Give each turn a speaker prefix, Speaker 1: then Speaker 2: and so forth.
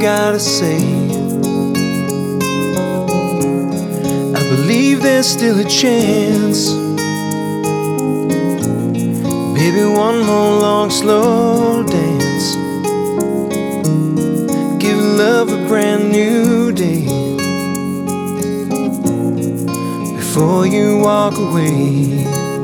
Speaker 1: gotta say. I believe there's still a chance. Baby, one more long, slow dance. Give love a brand new day. Before you walk away.